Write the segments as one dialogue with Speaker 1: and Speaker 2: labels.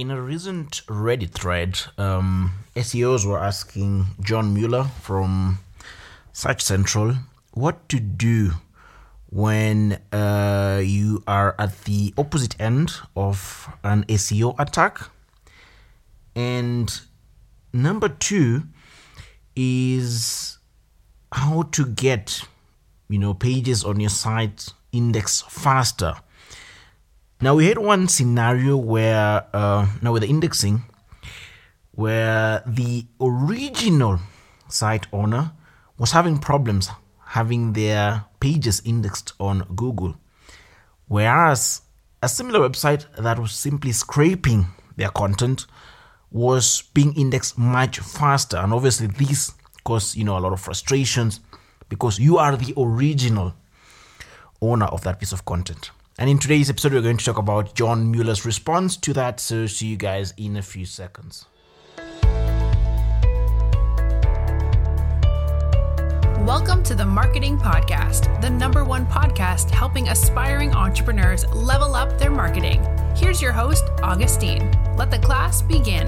Speaker 1: In a recent Reddit thread, um, SEOs were asking John Mueller from Search Central what to do when uh, you are at the opposite end of an SEO attack. And number two is how to get you know pages on your site index faster now we had one scenario where uh, now with the indexing, where the original site owner was having problems having their pages indexed on Google, whereas a similar website that was simply scraping their content was being indexed much faster, and obviously this caused you know a lot of frustrations because you are the original owner of that piece of content. And in today's episode, we're going to talk about John Mueller's response to that. So, see you guys in a few seconds.
Speaker 2: Welcome to the Marketing Podcast, the number one podcast helping aspiring entrepreneurs level up their marketing. Here's your host, Augustine. Let the class begin.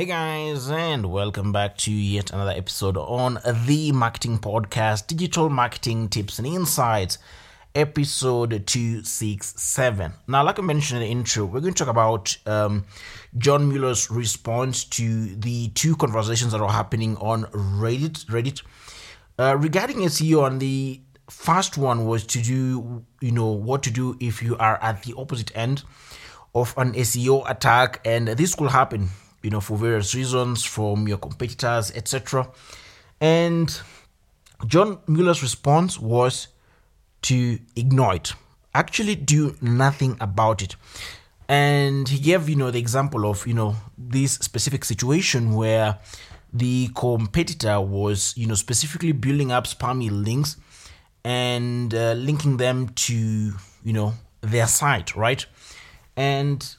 Speaker 1: Hey guys, and welcome back to yet another episode on the Marketing Podcast Digital Marketing Tips and Insights, episode 267. Now, like I mentioned in the intro, we're going to talk about um, John Mueller's response to the two conversations that are happening on Reddit. Reddit uh, regarding SEO, and the first one was to do, you know, what to do if you are at the opposite end of an SEO attack, and this could happen you know, for various reasons from your competitors, etc. And John Mueller's response was to ignore it, actually do nothing about it. And he gave, you know, the example of, you know, this specific situation where the competitor was, you know, specifically building up spammy links and uh, linking them to, you know, their site, right? And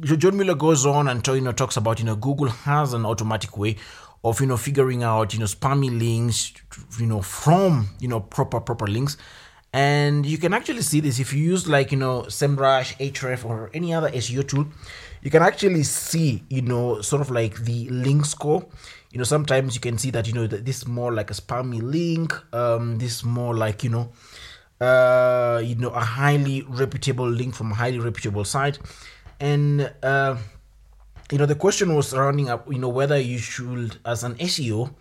Speaker 1: John Mueller goes on and you know talks about you know Google has an automatic way of you know figuring out you know spammy links you know from you know proper proper links and you can actually see this if you use like you know SEMrush, Ahref, or any other SEO tool. You can actually see you know sort of like the link score. You know sometimes you can see that you know this is more like a spammy link. Um, this is more like you know uh you know a highly reputable link from a highly reputable site and uh, you know the question was surrounding up you know whether you should as an seo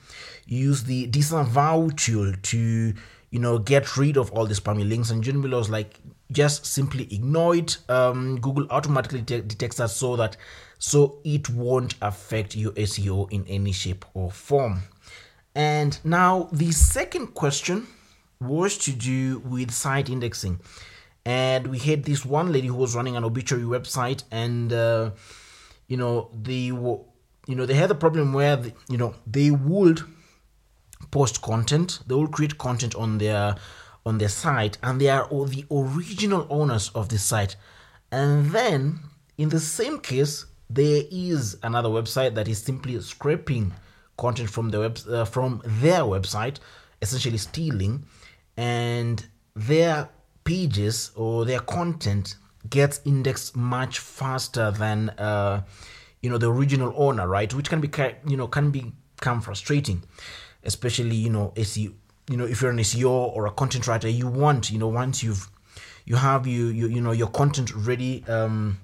Speaker 1: use the disavow tool to you know get rid of all the spammy links. And Mueller was like just simply ignore it. Um, google automatically de- detects that so that so it won't affect your seo in any shape or form. And now the second question was to do with site indexing and we had this one lady who was running an obituary website and uh, you know they you know they had a problem where the, you know they would post content they will create content on their on their site and they are all the original owners of the site. And then in the same case there is another website that is simply scraping content from the web uh, from their website essentially stealing. And their pages or their content gets indexed much faster than uh, you know the original owner, right? Which can be you know can become frustrating, especially you know SEO. You know if you're an SEO or a content writer, you want you know once you've you have you you, you know your content ready, um,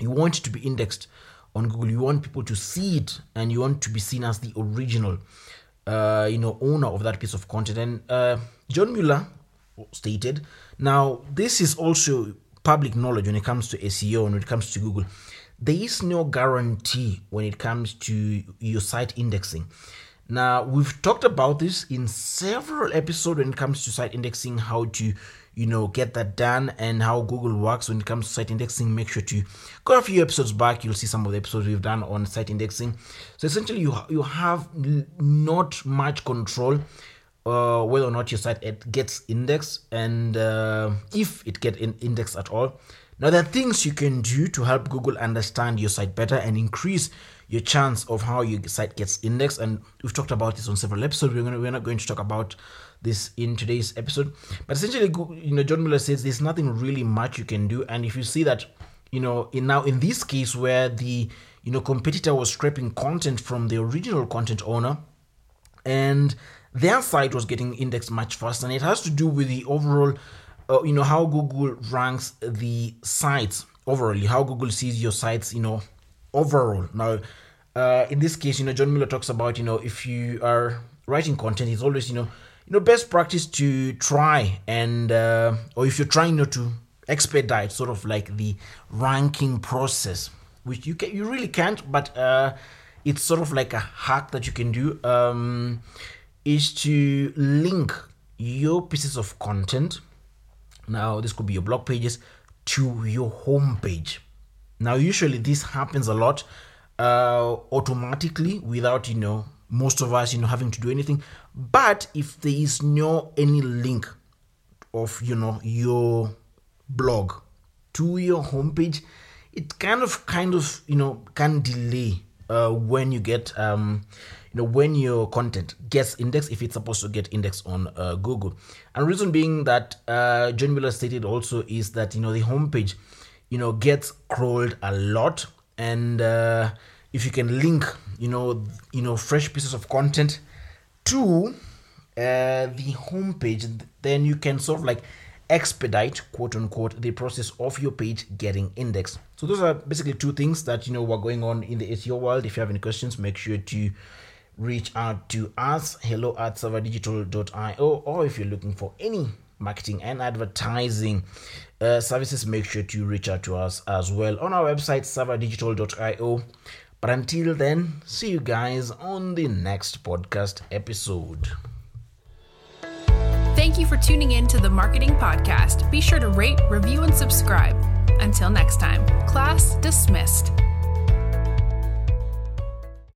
Speaker 1: you want it to be indexed on Google. You want people to see it, and you want to be seen as the original, uh, you know, owner of that piece of content. And uh, John Mueller stated. Now, this is also public knowledge when it comes to SEO and when it comes to Google. There is no guarantee when it comes to your site indexing. Now, we've talked about this in several episodes when it comes to site indexing, how to, you know, get that done and how Google works when it comes to site indexing. Make sure to go a few episodes back. You'll see some of the episodes we've done on site indexing. So essentially, you, you have not much control uh, whether or not your site it gets indexed and uh, if it get in indexed at all. Now there are things you can do to help Google understand your site better and increase your chance of how your site gets indexed. And we've talked about this on several episodes. We're gonna we're not going to talk about this in today's episode. But essentially, you know, John Mueller says there's nothing really much you can do. And if you see that, you know, in now in this case where the you know competitor was scraping content from the original content owner, and their site was getting indexed much faster, and it has to do with the overall, uh, you know, how Google ranks the sites overall, how Google sees your sites, you know, overall. Now, uh, in this case, you know, John Mueller talks about, you know, if you are writing content, it's always, you know, you know, best practice to try and, uh, or if you're trying not to expedite sort of like the ranking process, which you can, you really can't, but uh, it's sort of like a hack that you can do, um, is to link your pieces of content. Now, this could be your blog pages to your home page. Now, usually this happens a lot uh, automatically without, you know, most of us, you know, having to do anything. But if there is no any link of, you know, your blog to your homepage, it kind of, kind of, you know, can delay uh, when you get, um, you know, when your content gets indexed, if it's supposed to get indexed on uh, Google. And reason being that uh, John Mueller stated also is that, you know, the homepage, you know, gets crawled a lot. And uh, if you can link, you know, you know, fresh pieces of content to uh, the homepage, then you can sort of like expedite quote unquote the process of your page getting indexed. So those are basically two things that you know were going on in the seo world. If you have any questions make sure to reach out to us hello at savadigital.io or if you're looking for any marketing and advertising uh, services make sure to reach out to us as well on our website savadigital.io but until then see you guys on the next podcast episode
Speaker 2: Thank you for tuning in to the Marketing Podcast. Be sure to rate, review, and subscribe. Until next time, class dismissed.